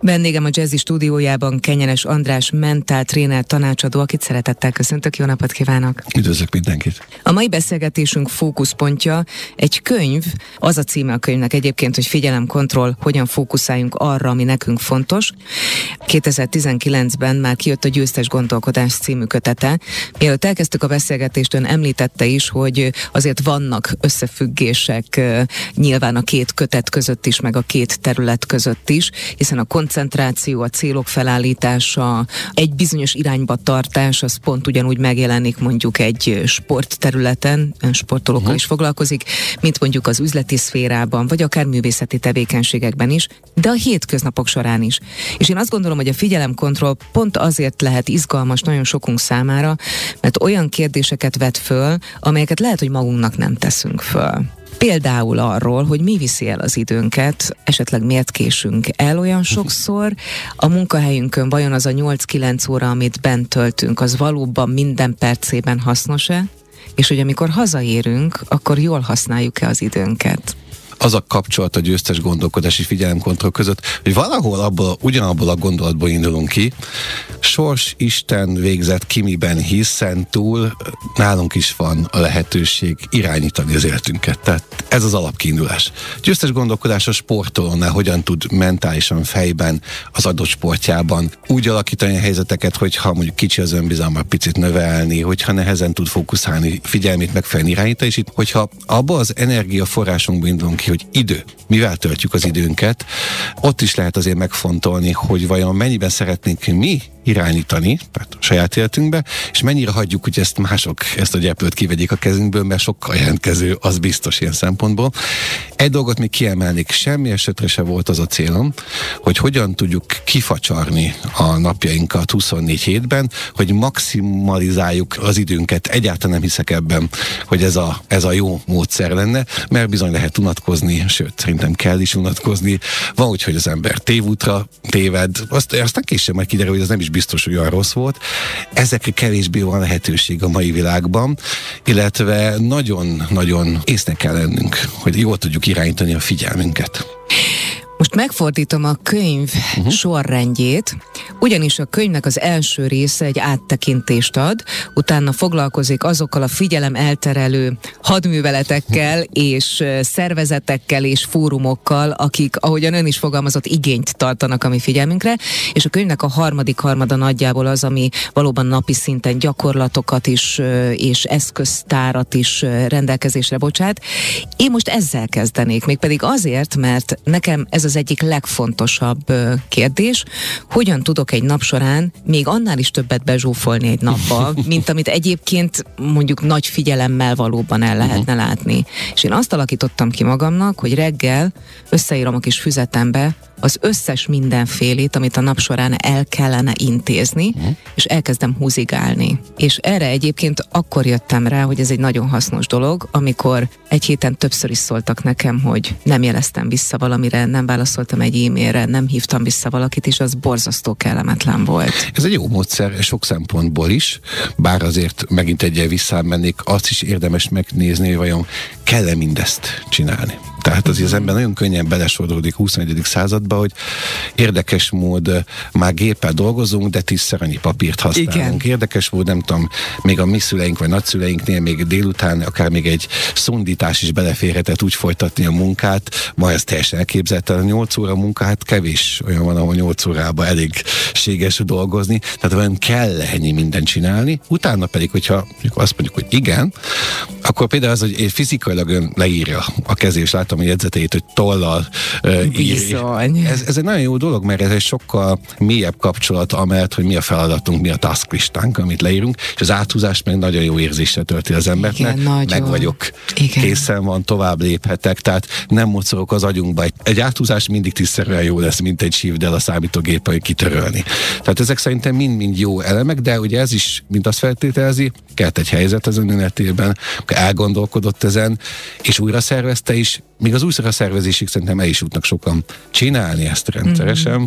Vendégem a Jazzy stúdiójában Kenyeres András mentál tréner tanácsadó, akit szeretettel köszöntök, jó napot kívánok! Üdvözlök mindenkit! A mai beszélgetésünk fókuszpontja egy könyv, az a címe a könyvnek egyébként, hogy figyelemkontroll, hogyan fókuszáljunk arra, ami nekünk fontos. 2019-ben már kijött a Győztes Gondolkodás című kötete. Mielőtt elkezdtük a beszélgetést, ön említette is, hogy azért vannak összefüggések nyilván a két kötet között is, meg a két terület között is, hiszen a koncentráció, a célok felállítása, egy bizonyos irányba tartás, az pont ugyanúgy megjelenik mondjuk egy sportterületen, sportolókkal uh-huh. is foglalkozik, mint mondjuk az üzleti szférában, vagy akár művészeti tevékenységekben is, de a hétköznapok során is. És én azt gondolom, hogy a figyelemkontroll pont azért lehet izgalmas nagyon sokunk számára, mert olyan kérdéseket vet föl, amelyeket lehet, hogy magunknak nem teszünk föl. Például arról, hogy mi viszi el az időnket, esetleg miért késünk el olyan sokszor, a munkahelyünkön vajon az a 8-9 óra, amit bent töltünk, az valóban minden percében hasznos-e? És hogy amikor hazaérünk, akkor jól használjuk-e az időnket? Az a kapcsolat a győztes gondolkodási figyelemkontroll között, hogy valahol abból, ugyanabból a gondolatból indulunk ki, sors Isten végzett kimiben hiszen túl nálunk is van a lehetőség irányítani az életünket. Tehát ez az alapkiindulás. Győztes gondolkodás a sportolónál hogyan tud mentálisan fejben az adott sportjában úgy alakítani a helyzeteket, hogyha mondjuk kicsi az önbizalma, picit növelni, hogyha nehezen tud fókuszálni, figyelmét megfelelően irányítani, és itt, hogyha abból az energiaforrásunkból indulunk ki, hogy idő, mivel töltjük az időnket, ott is lehet azért megfontolni, hogy vajon mennyiben szeretnénk mi irányítani, tehát a saját életünkbe, és mennyire hagyjuk, hogy ezt mások, ezt a gyepőt kivegyék a kezünkből, mert sokkal jelentkező, az biztos ilyen szempontból. Egy dolgot még kiemelnék, semmi esetre se volt az a célom, hogy hogyan tudjuk kifacsarni a napjainkat 24 hétben, hogy maximalizáljuk az időnket. Egyáltalán nem hiszek ebben, hogy ez a, ez a jó módszer lenne, mert bizony lehet unatkozni, sőt, szerintem kell is unatkozni. Van úgy, hogy az ember tévútra téved, azt, aztán később majd kiderül, hogy ez nem is biztos, olyan rossz volt. Ezekre kevésbé van lehetőség a mai világban, illetve nagyon-nagyon észnek kell lennünk, hogy jól tudjuk irányítani a figyelmünket. Most megfordítom a könyv uh-huh. sorrendjét, ugyanis a könyvnek az első része egy áttekintést ad, utána foglalkozik azokkal a figyelem elterelő hadműveletekkel és szervezetekkel és fórumokkal, akik, ahogyan ön is fogalmazott, igényt tartanak a mi figyelmünkre, és a könyvnek a harmadik harmada nagyjából az, ami valóban napi szinten gyakorlatokat is és eszköztárat is rendelkezésre bocsát. Én most ezzel kezdenék, mégpedig azért, mert nekem ez az egyik legfontosabb kérdés, hogyan tudok egy nap során még annál is többet bezsúfolni egy napba, mint amit egyébként mondjuk nagy figyelemmel valóban el lehetne uh-huh. látni. És én azt alakítottam ki magamnak, hogy reggel összeírom a kis füzetembe, az összes mindenfélét, amit a nap során el kellene intézni, uh-huh. és elkezdem húzigálni. És erre egyébként akkor jöttem rá, hogy ez egy nagyon hasznos dolog, amikor egy héten többször is szóltak nekem, hogy nem jeleztem vissza valamire, nem válaszoltam egy e-mailre, nem hívtam vissza valakit, és az borzasztó kellemetlen volt. Ez egy jó módszer sok szempontból is, bár azért megint egyel visszamennék, azt is érdemes megnézni, hogy vajon kell-e mindezt csinálni. Tehát az, az ember nagyon könnyen belesodródik 21. századba, hogy érdekes mód már géppel dolgozunk, de tízszer annyi papírt használunk. Igen. Érdekes mód, nem tudom, még a mi szüleink vagy nagyszüleinknél még délután akár még egy szundítás is beleférhetett úgy folytatni a munkát, ma ez teljesen elképzelhető. A 8 óra munka, hát kevés olyan van, ahol 8 órában elégséges dolgozni, tehát olyan kell ennyi mindent csinálni, utána pedig, hogyha azt mondjuk, hogy igen, akkor például az, hogy fizikailag ön leírja a kezés, látom a jegyzeteit, hogy tollal uh, ír. Ez, ez egy nagyon jó dolog, mert ez egy sokkal mélyebb kapcsolat, amellett, hogy mi a feladatunk, mi a tasklistánk, amit leírunk, és az áthúzást meg nagyon jó érzésre tölti az embernek. Igen, meg vagyok, Igen. készen van, tovább léphetek, tehát nem mocorok az agyunkba. Egy áthúzás mindig tisztelően jó lesz, mint egy sívdel a számítógépen kitörölni. Tehát ezek szerintem mind-mind jó elemek, de ugye ez is, mint azt feltételezi, kelt egy helyzet az önönetében, elgondolkodott ezen, és újra szervezte is, még az újra szervezésig szerintem el is jutnak sokan csinálni ezt rendszeresen, mm-hmm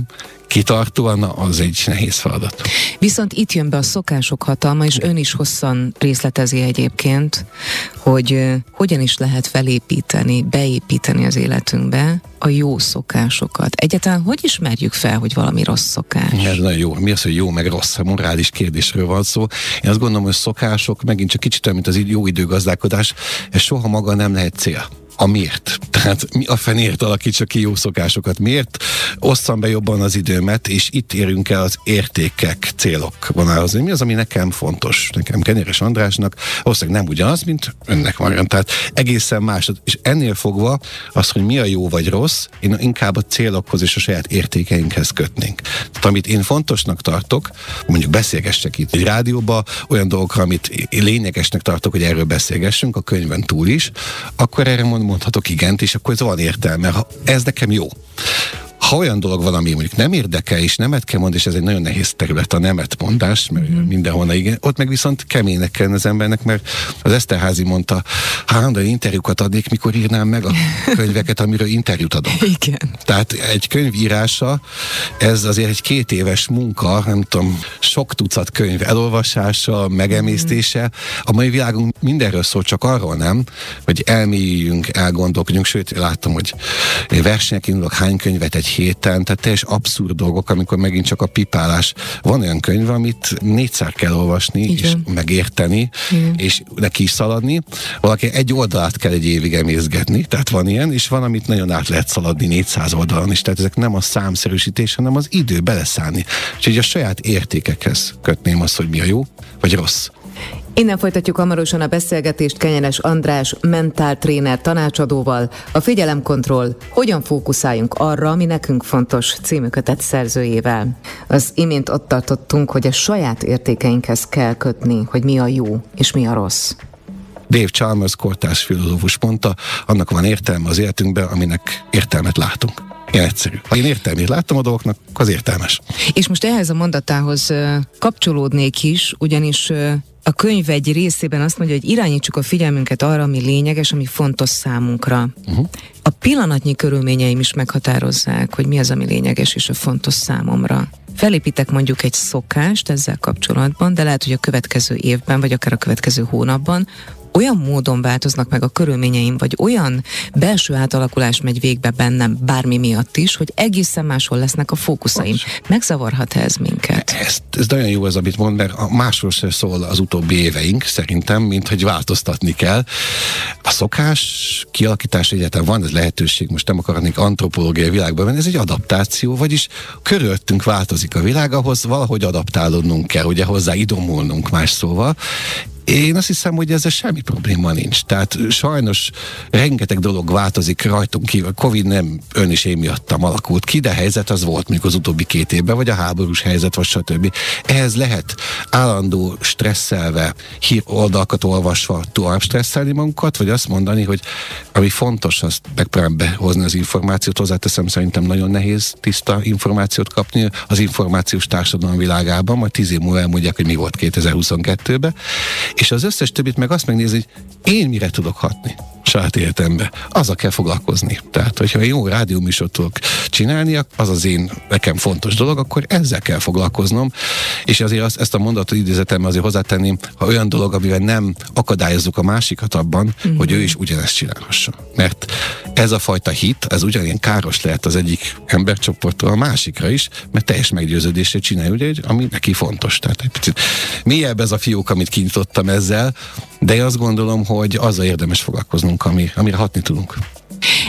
kitartóan, az egy nehéz feladat. Viszont itt jön be a szokások hatalma, és ön is hosszan részletezi egyébként, hogy uh, hogyan is lehet felépíteni, beépíteni az életünkbe a jó szokásokat. Egyáltalán hogy ismerjük fel, hogy valami rossz szokás? Ez nagyon jó. Mi az, hogy jó meg rossz? A morális kérdésről van szó. Én azt gondolom, hogy szokások megint csak kicsit olyan, mint az jó időgazdálkodás, ez soha maga nem lehet cél a miért. Tehát mi a fenért alakítsa ki jó szokásokat? Miért osszam be jobban az időmet, és itt érünk el az értékek, célok vonalhoz. Mi az, ami nekem fontos? Nekem Kenyéres Andrásnak valószínűleg nem ugyanaz, mint önnek van. Tehát egészen más. És ennél fogva az, hogy mi a jó vagy rossz, én inkább a célokhoz és a saját értékeinkhez kötnénk. Tehát amit én fontosnak tartok, mondjuk beszélgessek itt egy rádióba, olyan dolgokra, amit én lényegesnek tartok, hogy erről beszélgessünk, a könyvben túl is, akkor erre mondom, mondhatok igent, és akkor ez van értelme. Ha ez nekem jó ha olyan dolog van, ami mondjuk nem érdekel, és nemet kell mondani, és ez egy nagyon nehéz terület a nemet mondás, mert mm. mindenhol igen, ott meg viszont keménynek kell az embernek, mert az Eszterházi mondta, de interjúkat adnék, mikor írnám meg a könyveket, amiről interjút adok. Igen. Tehát egy könyv írása, ez azért egy két éves munka, nem tudom, sok tucat könyv elolvasása, megemésztése. A mai világunk mindenről szól, csak arról nem, hogy elmélyüljünk, elgondolkodjunk, sőt, láttam, hogy versenyek indulok, hány könyvet egy héten, tehát teljes abszurd dolgok, amikor megint csak a pipálás. Van olyan könyv, amit négyszer kell olvasni, Igen. és megérteni, Igen. és neki is szaladni. Valaki egy oldalát kell egy évig emészgetni, tehát van ilyen, és van, amit nagyon át lehet szaladni 400 oldalon is, tehát ezek nem a számszerűsítés, hanem az idő beleszállni. Így a saját értékekhez kötném azt, hogy mi a jó, vagy rossz. Innen folytatjuk hamarosan a beszélgetést Kenyenes András mentáltréner tanácsadóval. A figyelemkontroll Hogyan fókuszáljunk arra, ami nekünk fontos címükötet szerzőjével. Az imént ott tartottunk, hogy a saját értékeinkhez kell kötni, hogy mi a jó és mi a rossz. Dave Chalmers kortárs filozófus mondta, annak van értelme az életünkben, aminek értelmet látunk. Ilyen egyszerű. Ha én értelmét láttam a dolgoknak, az értelmes. És most ehhez a mondatához kapcsolódnék is, ugyanis a könyv egy részében azt mondja, hogy irányítsuk a figyelmünket arra, ami lényeges, ami fontos számunkra. Uh-huh. A pillanatnyi körülményeim is meghatározzák, hogy mi az, ami lényeges és a fontos számomra. Felépítek mondjuk egy szokást ezzel kapcsolatban, de lehet, hogy a következő évben, vagy akár a következő hónapban olyan módon változnak meg a körülményeim, vagy olyan belső átalakulás megy végbe bennem bármi miatt is, hogy egészen máshol lesznek a fókuszaim. Megzavarhat ez minket? Ez, ez nagyon jó ez, amit mond, mert másról se szól az utóbbi éveink szerintem, mint hogy változtatni kell. A szokás kialakítás egyáltalán van ez lehetőség, most nem akarnék antropológiai világban menni, ez egy adaptáció, vagyis körülöttünk változik a világ, ahhoz valahogy adaptálódnunk kell, ugye hozzá idomulnunk más szóval, én azt hiszem, hogy ezzel semmi probléma nincs. Tehát sajnos rengeteg dolog változik rajtunk kívül. Covid nem ön is én miattam alakult ki, de helyzet az volt mondjuk az utóbbi két évben, vagy a háborús helyzet, vagy stb. Ehhez lehet állandó stresszelve, oldalkat olvasva tovább stresszelni magunkat, vagy azt mondani, hogy ami fontos, azt megpróbálom behozni az információt, hozzáteszem szerintem nagyon nehéz tiszta információt kapni az információs társadalom világában, majd tíz év múlva elmondják, hogy mi volt 2022-ben, és az összes többit meg azt megnézi, hogy én mire tudok hatni saját életembe. Azzal kell foglalkozni. Tehát, hogyha jó rádióműsort tudok csinálni, az az én nekem fontos dolog, akkor ezzel kell foglalkoznom. És azért azt, ezt a mondatot idézetem azért hozzátenném, ha olyan dolog, amivel nem akadályozzuk a másikat abban, mm-hmm. hogy ő is ugyanezt csinálhassa. Mert ez a fajta hit, ez ugyanilyen káros lehet az egyik embercsoporttól a másikra is, mert teljes meggyőződésre csinálja, ugye, ami neki fontos. Tehát egy picit mélyebb ez a fiók, amit kinyitottam ezzel, de én azt gondolom, hogy azzal érdemes foglalkoznunk, ami, amire hatni tudunk.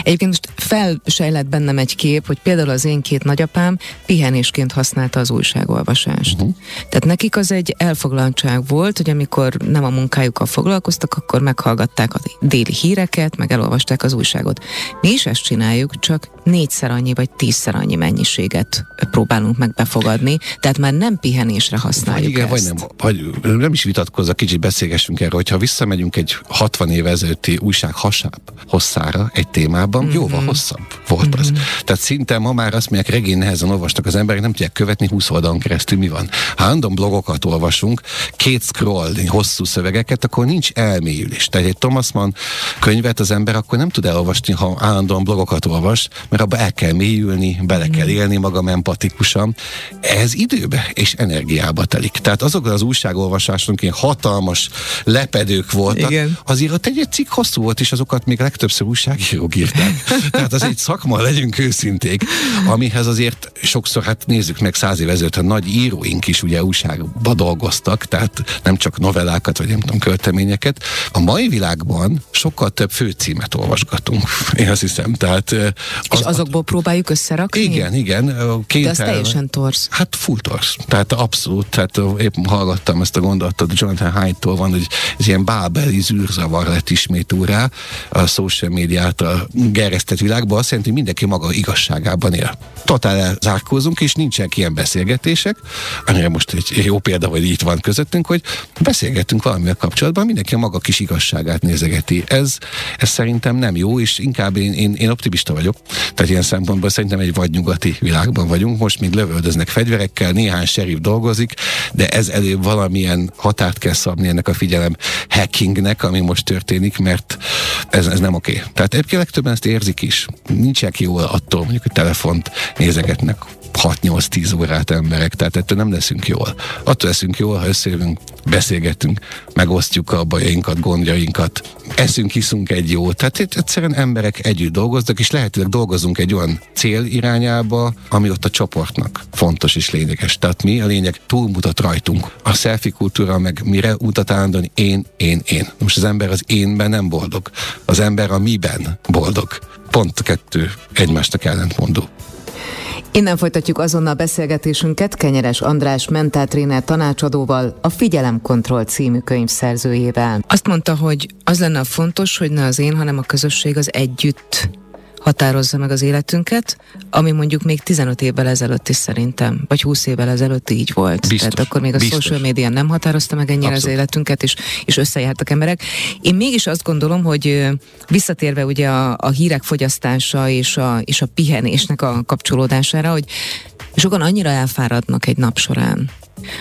Egyébként most felsejlett bennem egy kép, hogy például az én két nagyapám pihenésként használta az újságolvasást. Uh-huh. Tehát nekik az egy elfoglaltság volt, hogy amikor nem a munkájukkal foglalkoztak, akkor meghallgatták a déli híreket, meg elolvasták az újságot. Mi is ezt csináljuk, csak négyszer annyi vagy tízszer annyi mennyiséget próbálunk meg befogadni, tehát már nem pihenésre használjuk vagy igen, ezt. vagy nem, vagy nem is vitatkozza, kicsit beszélgessünk erről, hogyha visszamegyünk egy 60 éve ezelőtti újság hasább hosszára, egy témában mm-hmm. jóval hosszabb volt mm-hmm. az. Tehát szinte ma már azt mondják, regény nehezen olvastak az emberek, nem tudják követni 20 oldalon keresztül mi van. Ha állandóan blogokat olvasunk, két scroll, hosszú szövegeket, akkor nincs elmélyülés. Tehát egy Thomas Mann könyvet az ember akkor nem tud elolvasni, ha állandóan blogokat olvas, mert abba el kell mélyülni, bele kell mm-hmm. élni magam empatikusan. Ez időbe és energiába telik. Tehát azok az újságolvasásunk ilyen hatalmas lepedők voltak, Igen. azért ott egy cikk hosszú volt, és azokat még legtöbbször újságírók írták. Tehát az egy szakma, legyünk őszinték, amihez azért sokszor, hát nézzük meg száz év ezelőtt, a nagy íróink is ugye újságba dolgoztak, tehát nem csak novellákat, vagy nem tudom, költeményeket. A mai világban sokkal több főcímet olvasgatunk, én azt hiszem. Tehát, az, és azokból próbáljuk összerakni? Igen, igen. Két De az teljesen torsz. Hát full torsz. Tehát abszolút. Tehát épp hallgattam ezt a gondolatot, Jonathan Haidt-tól van, hogy ez ilyen bábeli zűrzavar lett ismét úrá a social médiát a geresztett világban. Azt jelenti, hogy mindenki maga igazságában él. Totál elzárkózunk, és nincsenek ilyen beszélgetések, amire most egy jó példa, hogy itt van közöttünk, hogy beszélgetünk valamivel kapcsolatban, mindenki a maga kis igazságát nézegeti. Ez, ez szerintem nem jó, és inkább én, én, én optimista vagyok. Tehát ilyen szempontból szerintem egy vagy nyugati világban vagyunk. Most még lövöldöznek fegyverekkel, néhány serif dolgozik, de ez előbb valamilyen határt kell szabni ennek a figyelem hackingnek, ami most történik, mert ez, ez nem oké. Okay. Tehát egyébként legtöbben érzik is. Nincsek jól attól, mondjuk, hogy telefont nézegetnek 6-8-10 órát emberek, tehát ettől nem leszünk jól. Attól leszünk jól, ha összejövünk, beszélgetünk, megosztjuk a bajainkat, gondjainkat, eszünk, iszunk egy jót. Tehát itt egyszerűen emberek együtt dolgoznak, és lehetőleg dolgozunk egy olyan cél irányába, ami ott a csoportnak fontos és lényeges. Tehát mi a lényeg túlmutat rajtunk. A selfie kultúra meg mire mutat állandóan én, én, én. Most az ember az énben nem boldog. Az ember a miben boldog. Pont kettő egymásnak ellentmondó. Innen folytatjuk azonnal beszélgetésünket Kenyeres András mentáltréner tanácsadóval, a Figyelemkontroll című könyv szerzőjével. Azt mondta, hogy az lenne a fontos, hogy ne az én, hanem a közösség az együtt határozza meg az életünket, ami mondjuk még 15 évvel ezelőtt is szerintem, vagy 20 évvel ezelőtt így volt. Biztos, Tehát akkor még a biztos. social media nem határozta meg ennyire Abszolút. az életünket, és, és összejártak emberek. Én mégis azt gondolom, hogy visszatérve ugye a, a hírek fogyasztása és a, és a pihenésnek a kapcsolódására, hogy sokan annyira elfáradnak egy nap során,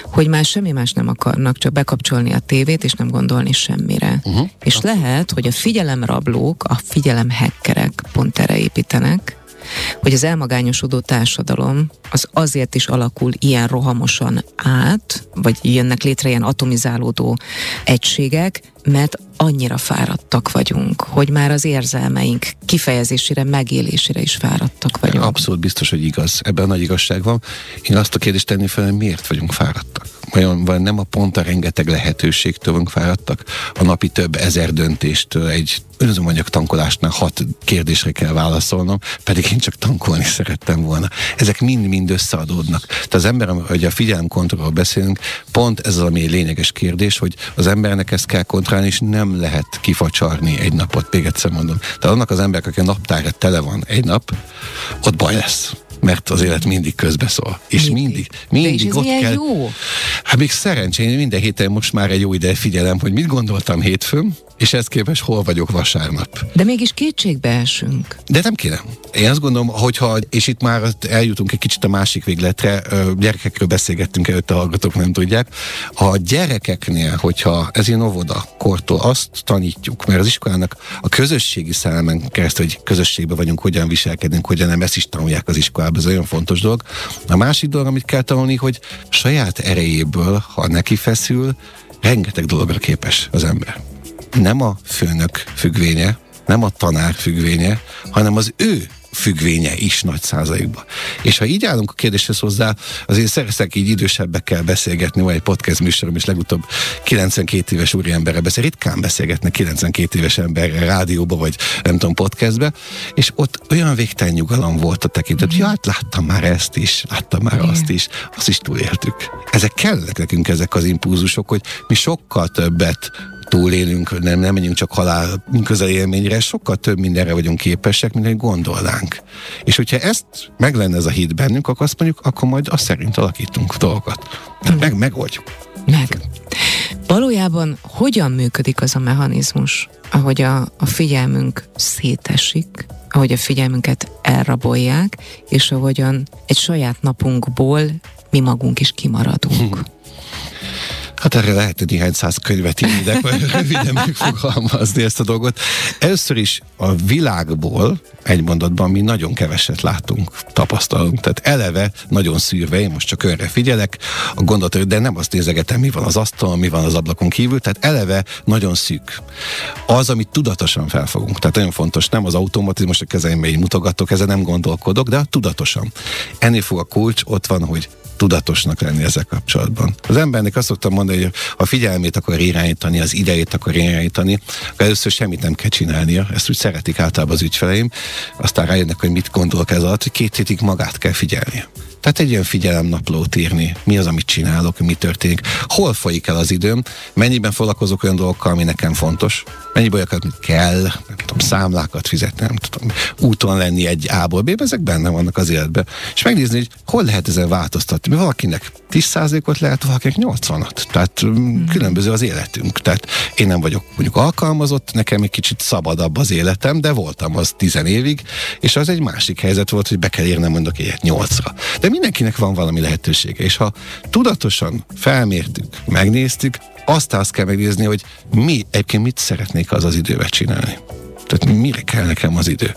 hogy már semmi más nem akarnak, csak bekapcsolni a tévét, és nem gondolni semmire. Uh-huh. És lehet, hogy a figyelemrablók, a figyelemhekkerek pont erre építenek, hogy az elmagányosodó társadalom az azért is alakul ilyen rohamosan át, vagy jönnek létre ilyen atomizálódó egységek, mert annyira fáradtak vagyunk, hogy már az érzelmeink kifejezésére, megélésére is fáradtak vagyunk. Abszolút biztos, hogy igaz. Ebben nagy igazság van. Én azt a kérdést tenni fel, hogy miért vagyunk fáradtak? Vajon, vagy nem a pont a rengeteg lehetőségtől vagyunk fáradtak? A napi több ezer döntéstől egy önzőanyag tankolásnál hat kérdésre kell válaszolnom, pedig én csak tankolni szerettem volna. Ezek mind-mind összeadódnak. Tehát az ember, hogy a figyelemkontrollról beszélünk, pont ez az, ami lényeges kérdés, hogy az embernek ezt kell kontrollálni, és nem lehet kifacsarni egy napot, még egyszer mondom. Tehát annak az emberek, aki a naptára tele van egy nap, ott baj lesz mert az élet mindig közbeszól. És mindig, mindig, mindig ott kell. jó? Hát még szerencsén minden héten most már egy jó ide figyelem, hogy mit gondoltam hétfőn, és ezt képest hol vagyok vasárnap. De mégis kétségbe esünk. De nem kéne. Én azt gondolom, hogyha, és itt már eljutunk egy kicsit a másik végletre, gyerekekről beszélgettünk előtt, a hallgatók nem tudják. A gyerekeknél, hogyha ez ilyen óvoda kortól azt tanítjuk, mert az iskolának a közösségi szellemen keresztül, hogy közösségben vagyunk, hogyan viselkedünk, hogyan nem, ezt is tanulják az iskolában, ez olyan fontos dolog. A másik dolog, amit kell tanulni, hogy saját erejéből, ha neki feszül, rengeteg dologra képes az ember nem a főnök függvénye, nem a tanár függvénye, hanem az ő függvénye is nagy százalékban. És ha így állunk a kérdéshez hozzá, azért szereztek így idősebbekkel beszélgetni, vagy egy podcast műsorom is legutóbb 92 éves úriemberre beszél, ritkán beszélgetnek 92 éves emberre rádióba, vagy nem tudom, podcastbe, és ott olyan végtelen nyugalom volt a tekintet, ja, hát láttam már ezt is, láttam már Igen. azt is, azt is túléltük. Ezek kellnek nekünk ezek az impulzusok, hogy mi sokkal többet túlélünk, nem, nem menjünk csak halál élményre, sokkal több mindenre vagyunk képesek, mint hogy gondolnánk. És hogyha ezt meg lenne ez a hit bennünk, akkor azt mondjuk, akkor majd azt szerint alakítunk dolgokat. Tehát meg, megoldjuk. Meg. Valójában hogyan működik az a mechanizmus, ahogy a, a figyelmünk szétesik, ahogy a figyelmünket elrabolják, és ahogyan egy saját napunkból mi magunk is kimaradunk. Hát erre lehet néhány száz könyvet írni, de röviden megfogalmazni ezt a dolgot. Először is a világból egy mondatban mi nagyon keveset látunk, tapasztalunk. Tehát eleve nagyon szűrve, én most csak önre figyelek, a gondot, de nem azt nézegetem, mi van az asztalon, mi van az ablakon kívül, tehát eleve nagyon szűk. Az, amit tudatosan felfogunk, tehát nagyon fontos, nem az automatizmus, a kezeimbe így mutogatok, ezen nem gondolkodok, de tudatosan. Ennél fog a kulcs, ott van, hogy tudatosnak lenni ezzel kapcsolatban. Az embernek azt szoktam mondani, hogy ha figyelmét akar irányítani, az idejét akar irányítani, akkor először semmit nem kell csinálnia. Ezt úgy szeretik általában az ügyfeleim. Aztán rájönnek, hogy mit gondolok ez alatt, hogy két hétig magát kell figyelnie. Tehát egy ilyen figyelemnaplót írni, mi az, amit csinálok, mi történik, hol folyik el az időm, mennyiben foglalkozok olyan dolgokkal, ami nekem fontos, mennyiben olyakat, amit kell, nem tudom, számlákat fizetni, nem tudom, úton lenni egy A-ból B, ezek benne vannak az életben. És megnézni, hogy hol lehet ezen változtatni. Mert valakinek 10%-ot lehet, valakinek 80-at. Tehát mm. különböző az életünk. Tehát én nem vagyok mondjuk alkalmazott, nekem egy kicsit szabadabb az életem, de voltam az 10 évig, és az egy másik helyzet volt, hogy be kell érnem mondok egyet 8-ra. De mindenkinek van valami lehetősége, és ha tudatosan felmértük, megnéztük, azt azt kell megnézni, hogy mi egyébként mit szeretnék az az idővel csinálni. Tehát mire kell nekem az idő?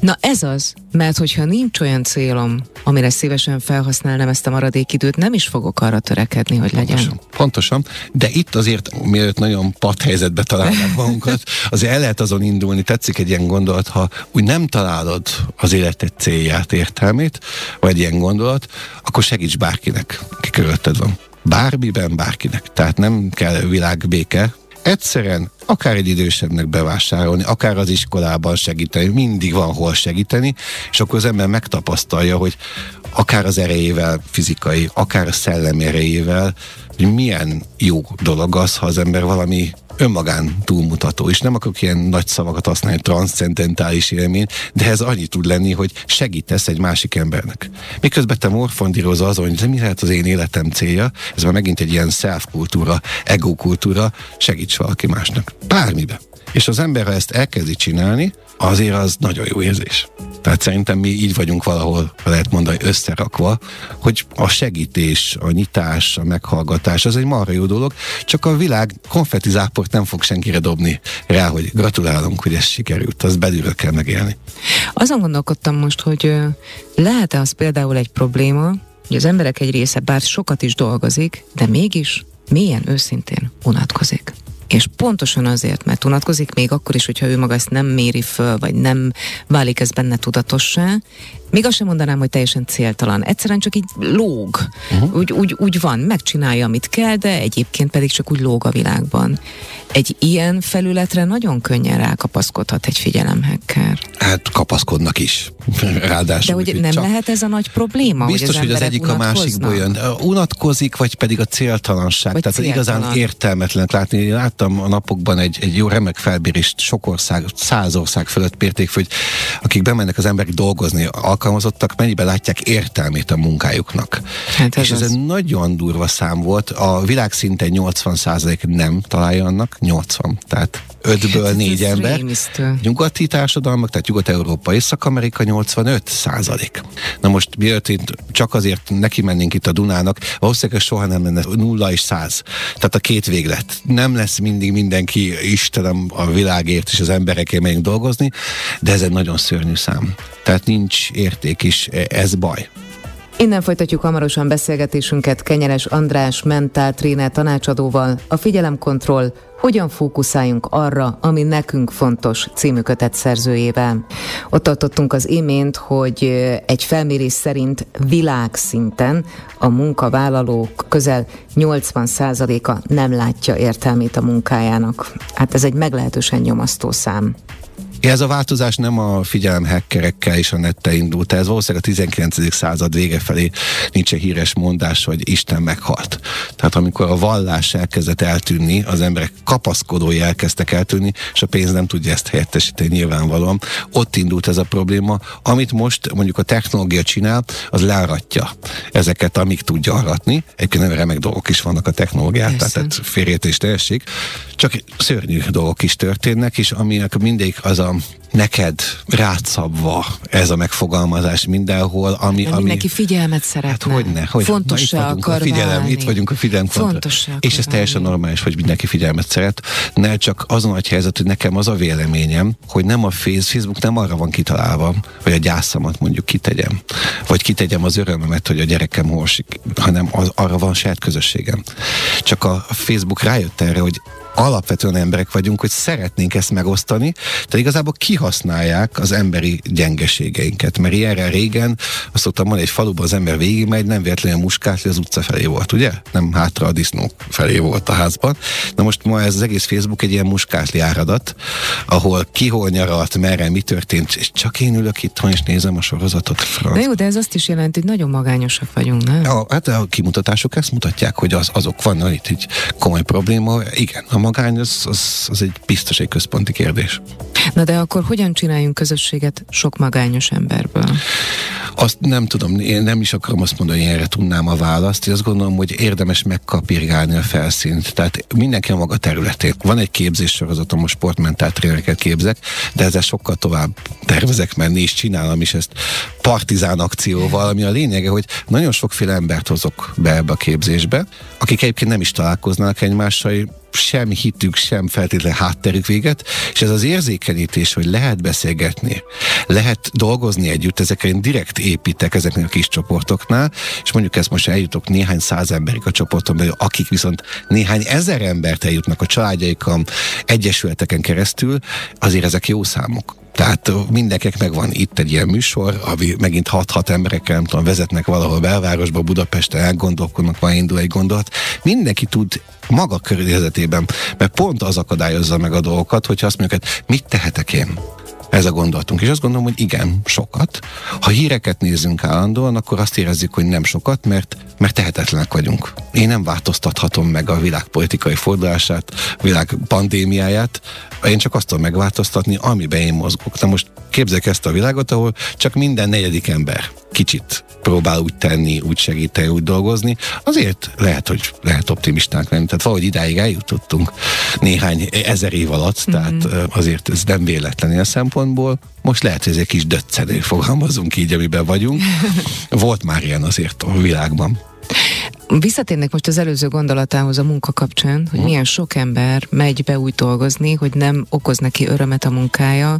Na ez az, mert hogyha nincs olyan célom, amire szívesen felhasználnám ezt a maradék időt, nem is fogok arra törekedni, hogy legyen. Pontosan, pontosan. de itt azért, mielőtt nagyon pat helyzetbe találnánk magunkat, azért el lehet azon indulni, tetszik egy ilyen gondolat, ha úgy nem találod az életed célját, értelmét, vagy ilyen gondolat, akkor segíts bárkinek, ki körülötted van. Bármiben, bárkinek. Tehát nem kell világbéke, egyszerűen akár egy idősebbnek bevásárolni, akár az iskolában segíteni, mindig van hol segíteni, és akkor az ember megtapasztalja, hogy akár az erejével, fizikai, akár a szellemi erejével, hogy milyen jó dolog az, ha az ember valami önmagán túlmutató, és nem akarok ilyen nagy szavakat használni, transzcendentális élmény, de ez annyi tud lenni, hogy segítesz egy másik embernek. Miközben te morfondírozol azon, hogy mi lehet az én életem célja, ez már megint egy ilyen self-kultúra, ego-kultúra, segíts valaki másnak. Bármibe. És az ember, ha ezt elkezdi csinálni, azért az nagyon jó érzés. Tehát szerintem mi így vagyunk valahol, lehet mondani, összerakva, hogy a segítés, a nyitás, a meghallgatás, az egy marha jó dolog, csak a világ konfetizáport nem fog senkire dobni rá, hogy gratulálunk, hogy ez sikerült, az belülről kell megélni. Azon gondolkodtam most, hogy lehet-e az például egy probléma, hogy az emberek egy része bár sokat is dolgozik, de mégis milyen őszintén unatkozik. És pontosan azért, mert unatkozik, még akkor is, hogyha ő maga ezt nem méri föl, vagy nem válik ez benne tudatossá, még azt sem mondanám, hogy teljesen céltalan. Egyszerűen csak így lóg. Uh-huh. Úgy, úgy, úgy van, megcsinálja, amit kell, de egyébként pedig csak úgy lóg a világban. Egy ilyen felületre nagyon könnyen rákapaszkodhat egy figyelemhekker. Hát kapaszkodnak is. Ráadásul. De hogy nem csak lehet ez a nagy probléma? Biztos, hogy az, hogy az egyik a másikból jön. Unatkozik, vagy pedig a céltalanság. Vagy Tehát céltalan. igazán értelmetlen látni. Én láttam a napokban egy, egy jó remek felbérést sok ország, száz ország fölött pérték, hogy akik bemennek az emberek dolgozni, alkalmazottak mennyiben látják értelmét a munkájuknak. Hát ez És ez az... egy nagyon durva szám volt. A világ szinte 80% nem találja annak, 80. Tehát ötből hát négy ember. Rémisztő. Nyugati társadalmak, tehát Nyugat-Európa, Észak-Amerika 85 százalék. Na most miért csak azért neki mennénk itt a Dunának, valószínűleg soha nem lenne nulla és száz. Tehát a két véglet. Nem lesz mindig mindenki Istenem a világért és az emberekért megyünk dolgozni, de ez egy nagyon szörnyű szám. Tehát nincs érték is, ez baj. Innen folytatjuk hamarosan beszélgetésünket Kenyeres András mentáltréner tanácsadóval, a figyelemkontroll, hogyan fókuszáljunk arra, ami nekünk fontos című kötet szerzőjével. Ott tartottunk az imént, hogy egy felmérés szerint világszinten a munkavállalók közel 80%-a nem látja értelmét a munkájának. Hát ez egy meglehetősen nyomasztó szám. Ez a változás nem a figyelem hackerekkel és a nette indult, ez valószínűleg a 19. század vége felé nincs egy híres mondás, hogy Isten meghalt. Tehát amikor a vallás elkezdett eltűnni, az emberek kapaszkodói elkezdtek eltűnni, és a pénz nem tudja ezt helyettesíteni nyilvánvalóan. Ott indult ez a probléma. Amit most mondjuk a technológia csinál, az learatja ezeket, amik tudja aratni. Egyébként nem remek dolgok is vannak a technológiát, tehát félrejtés teljeség. Csak szörnyű dolgok is történnek, és aminek mindig az a neked rátszabva ez a megfogalmazás mindenhol, ami... ami mindenki figyelmet szeretne. Hát hogyne, hogy Fontossá akar a figyelem, válni. Itt vagyunk a figyelem És ez teljesen normális, hogy mindenki figyelmet szeret. Ne csak az a helyzet, hogy nekem az a véleményem, hogy nem a Facebook nem arra van kitalálva, hogy a gyászamat mondjuk kitegyem, vagy kitegyem az örömömet, hogy a gyerekem horsik, hanem az, arra van saját közösségem. Csak a Facebook rájött erre, hogy alapvetően emberek vagyunk, hogy szeretnénk ezt megosztani, de igazából kihasználják az emberi gyengeségeinket. Mert ilyenre régen, azt szoktam mondani, egy faluban az ember végigmegy, nem véletlenül a muskátli az utca felé volt, ugye? Nem hátra a disznók felé volt a házban. Na most ma ez az egész Facebook egy ilyen muskátli áradat, ahol ki hol nyaralt, merre, mi történt, és csak én ülök itt, és nézem a sorozatot. Franc. De jó, de ez azt is jelenti, hogy nagyon magányosak vagyunk, nem? Ja, hát a kimutatások ezt mutatják, hogy az, azok vannak itt egy komoly probléma. Igen, a magány az, az, az egy biztos egy központi kérdés. Na de akkor hogyan csináljunk közösséget sok magányos emberből? Azt nem tudom, én nem is akarom azt mondani, hogy erre tudnám a választ. Én azt gondolom, hogy érdemes megkapirgálni a felszínt. Tehát mindenki a maga területén. Van egy képzés sorozatom, most sportmentál trénereket képzek, de ezzel sokkal tovább tervezek menni, és csinálom is ezt partizán akcióval, ami a lényege, hogy nagyon sokféle embert hozok be ebbe a képzésbe, akik egyébként nem is találkoznak egymással, sem hitük, sem feltétlenül hátterük véget, és ez az érzékenítés, hogy lehet beszélgetni, lehet dolgozni együtt, ezekre én direkt építek ezeknél a kis csoportoknál, és mondjuk ezt most eljutok néhány száz emberig a csoporton belül, akik viszont néhány ezer embert eljutnak a családjaikon, egyesületeken keresztül, azért ezek jó számok. Tehát mindenkinek megvan itt egy ilyen műsor, ami megint 6-6 emberekkel, nem tudom, vezetnek valahol belvárosba, Budapesten elgondolkodnak, van indul egy gondolat. Mindenki tud maga környezetében, mert pont az akadályozza meg a dolgokat, hogyha azt mondjuk, hogy mit tehetek én? Ez a gondolatunk. És azt gondolom, hogy igen, sokat. Ha híreket nézzünk állandóan, akkor azt érezzük, hogy nem sokat, mert, mert tehetetlenek vagyunk. Én nem változtathatom meg a világpolitikai fordulását, a világ pandémiáját, én csak azt tudom megváltoztatni, amiben én mozgok. Na most képzeljük ezt a világot, ahol csak minden negyedik ember kicsit próbál úgy tenni, úgy segíteni, úgy dolgozni, azért lehet, hogy lehet optimisták lenni. Tehát valahogy idáig eljutottunk néhány ezer év alatt, mm-hmm. tehát azért ez nem véletlen ilyen szempontból. Most lehet, hogy ez egy kis döccenő, fogalmazunk így, amiben vagyunk. Volt már ilyen azért a világban. Visszatérnek most az előző gondolatához a munka kapcsán, hogy milyen sok ember megy be úgy dolgozni, hogy nem okoz neki örömet a munkája,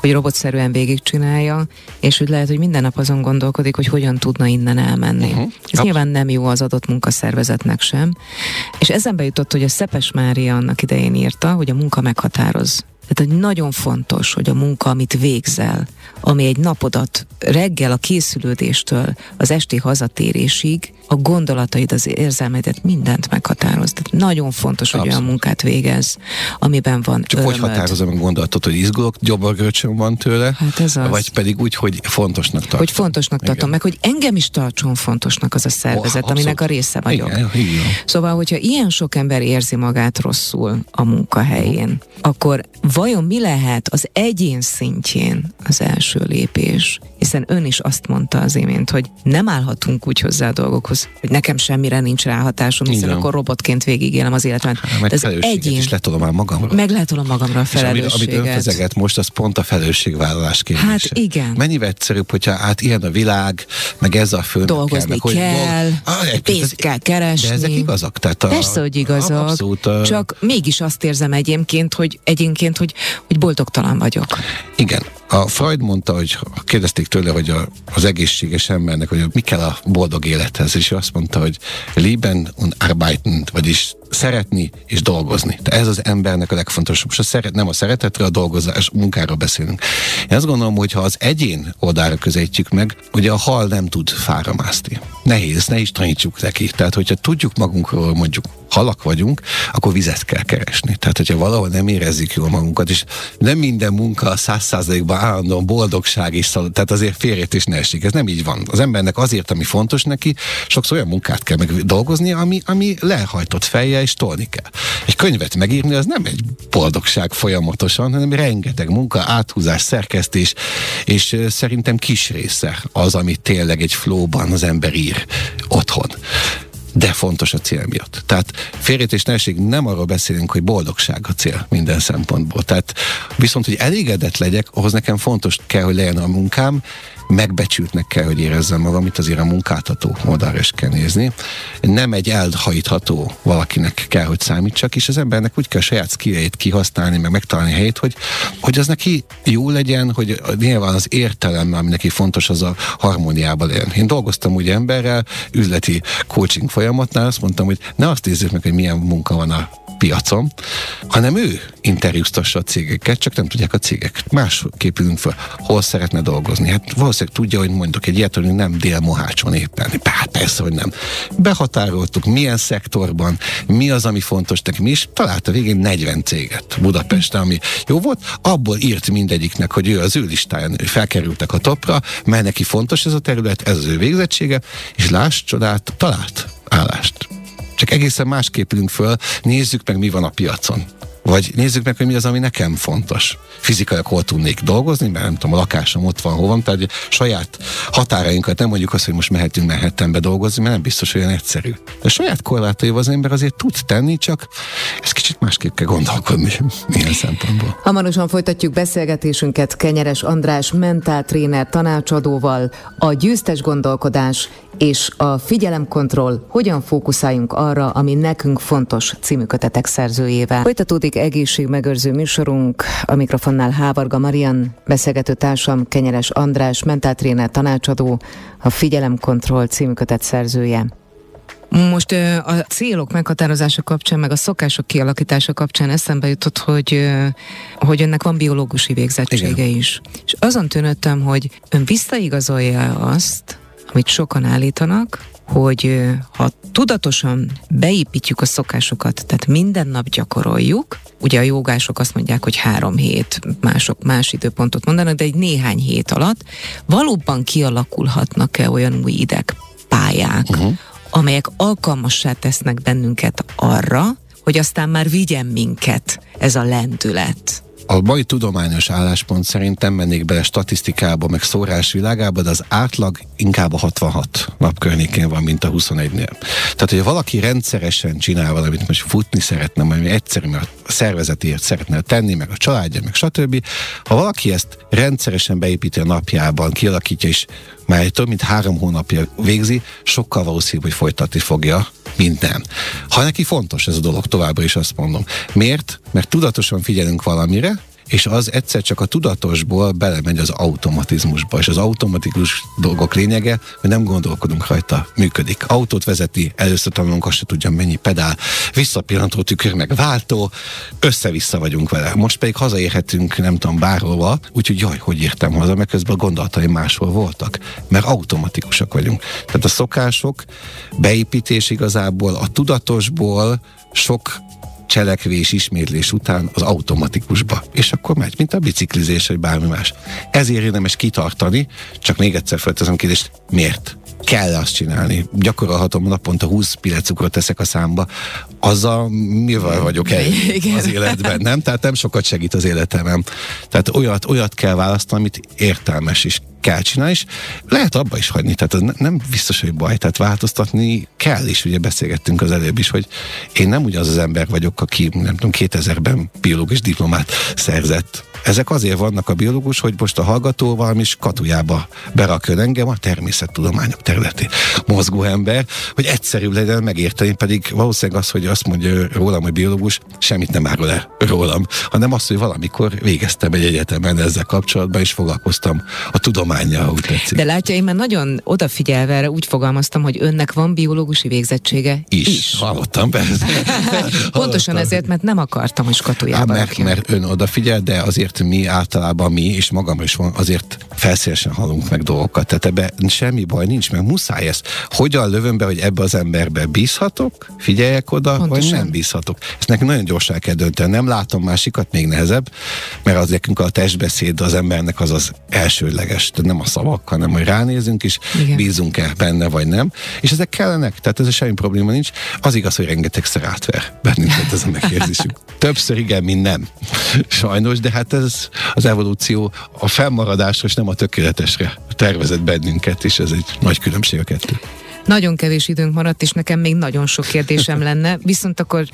hogy robotszerűen végigcsinálja, és hogy lehet, hogy minden nap azon gondolkodik, hogy hogyan tudna innen elmenni. Uh-huh. Ez Absz- nyilván nem jó az adott munkaszervezetnek sem. És ezen bejutott, hogy a Szepes Mária annak idején írta, hogy a munka meghatároz. Tehát, hogy nagyon fontos, hogy a munka, amit végzel, ami egy napodat reggel a készülődéstől az esti hazatérésig, a gondolataid, az érzelmeidet, mindent meghatároz. Tehát nagyon fontos, hogy Abszolút. olyan munkát végez, amiben van Csak örömöd. hogy határozom a gondolatot, hogy izgulok, gyoborgörcsöm van tőle, hát ez az. vagy pedig úgy, hogy fontosnak tartom. Hogy fontosnak Igen. tartom, meg hogy engem is tartson fontosnak az a szervezet, oh, aminek a része vagyok. Igen, igen. Szóval, hogyha ilyen sok ember érzi magát rosszul a munkahelyén, akkor vajon mi lehet az egyén szintjén az első lépés? Hiszen ön is azt mondta az imént, hogy nem állhatunk úgy hozzá a dolgokhoz, hogy nekem semmire nincs ráhatásom, hiszen Igen. akkor robotként végigélem az életemet. De az egyén... is letolom már magamra. Meg letolom magamra a felelősséget. És amit, amit most, az pont a felelősségvállalás kérdése. Hát igen. Mennyivel egyszerűbb, hogyha hát ilyen a világ, meg ez a fő. Dolgozni kell, kell, hogy, ah, pénzt kell keresni. De ezek igazak? Tehát a, Persze, hogy igazak. Abszolút, a... Csak mégis azt érzem egyébként, hogy egyébként, hogy, hogy boldogtalan vagyok. Igen, A Freud mondta, hogy kérdezték tőle, hogy a, az egészséges embernek, hogy mi kell a boldog élethez, és ő azt mondta, hogy lieben und arbeiten, vagyis szeretni és dolgozni. Tehát ez az embernek a legfontosabb. Most a szeret, nem a szeretetről, a dolgozás, munkáról beszélünk. Én azt gondolom, hogy ha az egyén oldára közelítjük meg, ugye a hal nem tud fára mászni. Nehéz, ne is tanítsuk neki. Tehát, hogyha tudjuk magunkról mondjuk halak vagyunk, akkor vizet kell keresni. Tehát, hogyha valahol nem érezzük jól magunkat, és nem minden munka a száz százalékban állandóan boldogság is szal, tehát azért férjét is ne esik. Ez nem így van. Az embernek azért, ami fontos neki, sokszor olyan munkát kell meg dolgozni, ami, ami lehajtott fejjel és tolni kell. Egy könyvet megírni az nem egy boldogság folyamatosan, hanem rengeteg munka, áthúzás, szerkesztés, és szerintem kis része az, amit tényleg egy flóban az ember ír otthon de fontos a cél miatt. Tehát félretés nehézség nem arról beszélünk, hogy boldogság a cél minden szempontból. Tehát viszont, hogy elégedett legyek, ahhoz nekem fontos kell, hogy legyen a munkám, megbecsültnek kell, hogy érezzem magam, itt azért a munkáltató oldalra is kell nézni. Nem egy elhajtható valakinek kell, hogy számítsak, és az embernek úgy kell a saját skilljeit kihasználni, meg megtalálni helyét, hogy, hogy az neki jó legyen, hogy nyilván az értelem, ami neki fontos, az a harmóniában legyen. Én dolgoztam úgy emberrel, üzleti coaching folyamatnál, azt mondtam, hogy ne azt nézzük meg, hogy milyen munka van a piacon, hanem ő interjúztassa a cégeket, csak nem tudják a cégek. Más képülünk fel, hol szeretne dolgozni. Hát valószínűleg tudja, hogy mondok egy ilyet, hogy nem dél van éppen. Hát persze, hogy nem. Behatároltuk, milyen szektorban, mi az, ami fontos neki, és találta végén 40 céget Budapesten, ami jó volt, abból írt mindegyiknek, hogy ő az ő listáján felkerültek a topra, mert neki fontos ez a terület, ez az ő végzettsége, és láss csodát, talált állást csak egészen másképp ülünk föl, nézzük meg, mi van a piacon. Vagy nézzük meg, hogy mi az, ami nekem fontos. Fizikailag hol tudnék dolgozni, mert nem tudom, a lakásom ott van, hol van, tehát saját határainkat nem mondjuk azt, hogy most mehetünk Manhattanbe dolgozni, mert nem biztos olyan egyszerű. De saját korlátaival az ember azért tud tenni, csak ez kicsit másképp kell gondolkodni milyen szempontból. Hamarosan folytatjuk beszélgetésünket Kenyeres András mentáltréner tanácsadóval, a győztes gondolkodás és a figyelemkontroll, hogyan fókuszáljunk arra, ami nekünk fontos című kötetek szerzőjével. Folytatódik egészségmegőrző műsorunk, a mikrofonnál Hávarga Marian, beszélgető társam Kenyeres András, mentáltréner tanácsadó, a Figyelemkontroll című kötet szerzője. Most a célok meghatározása kapcsán, meg a szokások kialakítása kapcsán eszembe jutott, hogy, hogy önnek van biológusi végzettsége Igen. is. És azon tűnöttem, hogy ön visszaigazolja azt, amit sokan állítanak, hogy ha tudatosan beépítjük a szokásokat, tehát minden nap gyakoroljuk, ugye a jogások azt mondják, hogy három hét, mások más időpontot mondanak, de egy néhány hét alatt valóban kialakulhatnak-e olyan új ideg pályák, uh-huh. amelyek alkalmassá tesznek bennünket arra, hogy aztán már vigyen minket ez a lendület a mai tudományos álláspont szerintem mennék bele statisztikába, meg szórás világába, de az átlag inkább a 66 nap környékén van, mint a 21-nél. Tehát, hogyha valaki rendszeresen csinál valamit, most futni szeretne, majd egyszerű, mert a szervezetért szeretne tenni, meg a családja, meg stb. Ha valaki ezt rendszeresen beépíti a napjában, kialakítja, és már több mint három hónapja végzi, sokkal valószínűbb, hogy folytatni fogja, mint nem. Ha neki fontos ez a dolog, továbbra is azt mondom. Miért? Mert tudatosan figyelünk valamire, és az egyszer csak a tudatosból belemegy az automatizmusba, és az automatikus dolgok lényege, hogy nem gondolkodunk rajta, működik. Autót vezeti, először tanulunk, azt se tudja mennyi pedál, visszapillantó tükör, meg váltó, össze-vissza vagyunk vele. Most pedig hazaérhetünk, nem tudom, bárhova, úgyhogy jaj, hogy értem haza, mert közben a gondolataim máshol voltak, mert automatikusak vagyunk. Tehát a szokások beépítés igazából a tudatosból sok cselekvés, ismétlés után az automatikusba. És akkor megy, mint a biciklizés, vagy bármi más. Ezért érdemes kitartani, csak még egyszer felteszem kérdést, miért? kell azt csinálni. Gyakorolhatom naponta 20 pillanat cukrot teszek a számba. Azzal mivel vagyok el az életben, nem? Tehát nem sokat segít az életemem. Tehát olyat, olyat kell választani, amit értelmes is kell csinálni, és lehet abba is hagyni, tehát ez nem biztos, hogy baj, tehát változtatni kell, és ugye beszélgettünk az előbb is, hogy én nem ugyanaz az ember vagyok, aki nem tudom, 2000-ben biológus diplomát szerzett ezek azért vannak a biológus, hogy most a hallgató valami skatujába berakjon engem a természettudományok területén. Mozgó ember, hogy egyszerűbb legyen megérteni, pedig valószínűleg az, hogy azt mondja rólam, hogy biológus, semmit nem árul el rólam, hanem az, hogy valamikor végeztem egy egyetemen ezzel kapcsolatban, és foglalkoztam a tudományjal, úgy tetszik. De látja, én már nagyon odafigyelve erre úgy fogalmaztam, hogy önnek van biológusi végzettsége is. is. Hallottam, persze. Pontosan ezért, mert nem akartam, hogy skatujába mert, mert ön odafigyel, de azért mi általában mi, és magam is van, azért felszélesen hallunk meg dolgokat. Tehát ebbe semmi baj nincs, mert muszáj ezt. Hogyan lövöm be, hogy ebbe az emberbe bízhatok, figyeljek oda, Pontosan. vagy nem bízhatok. Ezt nekünk nagyon gyorsan kell dönteni. Nem látom másikat, még nehezebb, mert az nekünk a testbeszéd az embernek az az elsődleges, tehát nem a szavak, hanem hogy ránézünk, és bízunk-e benne, vagy nem. És ezek kellenek, tehát ez semmi probléma nincs. Az igaz, hogy rengetegszer átver bennünket ez a megérzésünk. Többször igen, mint nem. Sajnos, de hát ez az evolúció a fennmaradásra és nem a tökéletesre tervezett bennünket, és ez egy nagy különbség a kettő. Nagyon kevés időnk maradt, és nekem még nagyon sok kérdésem lenne, viszont akkor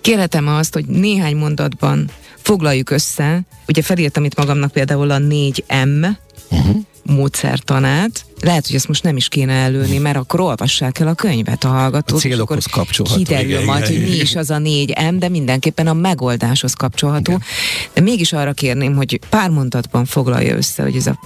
kérhetem azt, hogy néhány mondatban foglaljuk össze. Ugye felírtam itt magamnak például a 4M, uh-huh módszertanát. Lehet, hogy ezt most nem is kéne előni, mert akkor olvassák el a könyvet a hallgatók. A célokhoz kapcsolható. Kiderül igen, majd, igen, hogy mi is az a négy M, de mindenképpen a megoldáshoz kapcsolható. Igen. De mégis arra kérném, hogy pár mondatban foglalja össze, hogy ez a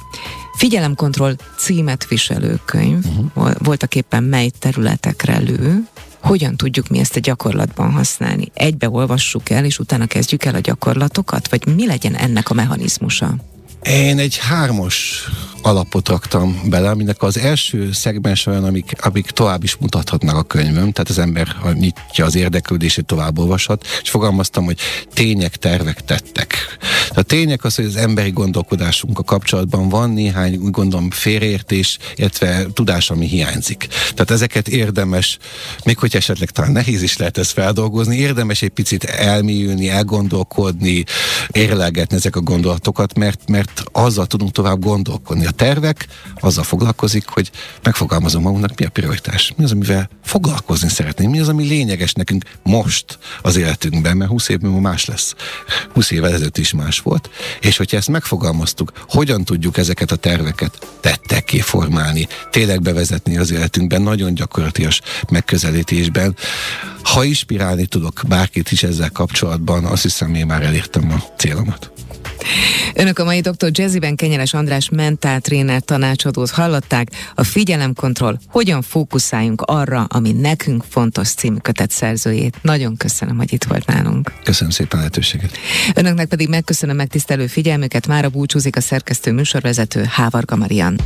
figyelemkontroll címet viselő könyv uh-huh. voltak éppen mely területekre lő, hogyan tudjuk mi ezt a gyakorlatban használni? Egybe olvassuk el, és utána kezdjük el a gyakorlatokat? Vagy mi legyen ennek a mechanizmusa? Én egy hármas alapot raktam bele, aminek az első szegmens olyan, amik, amik tovább is mutathatnak a könyvöm, tehát az ember, ha nyitja az érdeklődését, tovább olvashat, és fogalmaztam, hogy tények, tervek, tettek. A tények az, hogy az emberi gondolkodásunk a kapcsolatban van néhány, úgy gondolom, félreértés, illetve tudás, ami hiányzik. Tehát ezeket érdemes, még hogy esetleg talán nehéz is lehet ezt feldolgozni, érdemes egy picit elmélyülni, elgondolkodni, érlelgetni ezek a gondolatokat, mert, mert azzal tudunk tovább gondolkodni. A tervek azzal foglalkozik, hogy megfogalmazom magunknak, mi a prioritás, mi az, amivel foglalkozni szeretnénk, mi az, ami lényeges nekünk most az életünkben, mert 20 év múlva más lesz. 20 évvel ezelőtt is más volt, és hogyha ezt megfogalmaztuk, hogyan tudjuk ezeket a terveket tettekké formálni, tényleg bevezetni az életünkben, nagyon gyakorlatilag megközelítésben. Ha inspirálni tudok bárkit is ezzel kapcsolatban, azt hiszem, én már elértem a célomat. Önök a mai dr. Jazzyben Kenyeres András mentáltréner tanácsadót hallották. A figyelemkontroll hogyan fókuszáljunk arra, ami nekünk fontos című kötet szerzőjét. Nagyon köszönöm, hogy itt volt nálunk. Köszönöm szépen a lehetőséget. Önöknek pedig megköszönöm megtisztelő figyelmüket. Mára búcsúzik a szerkesztő műsorvezető Hávarga Marian.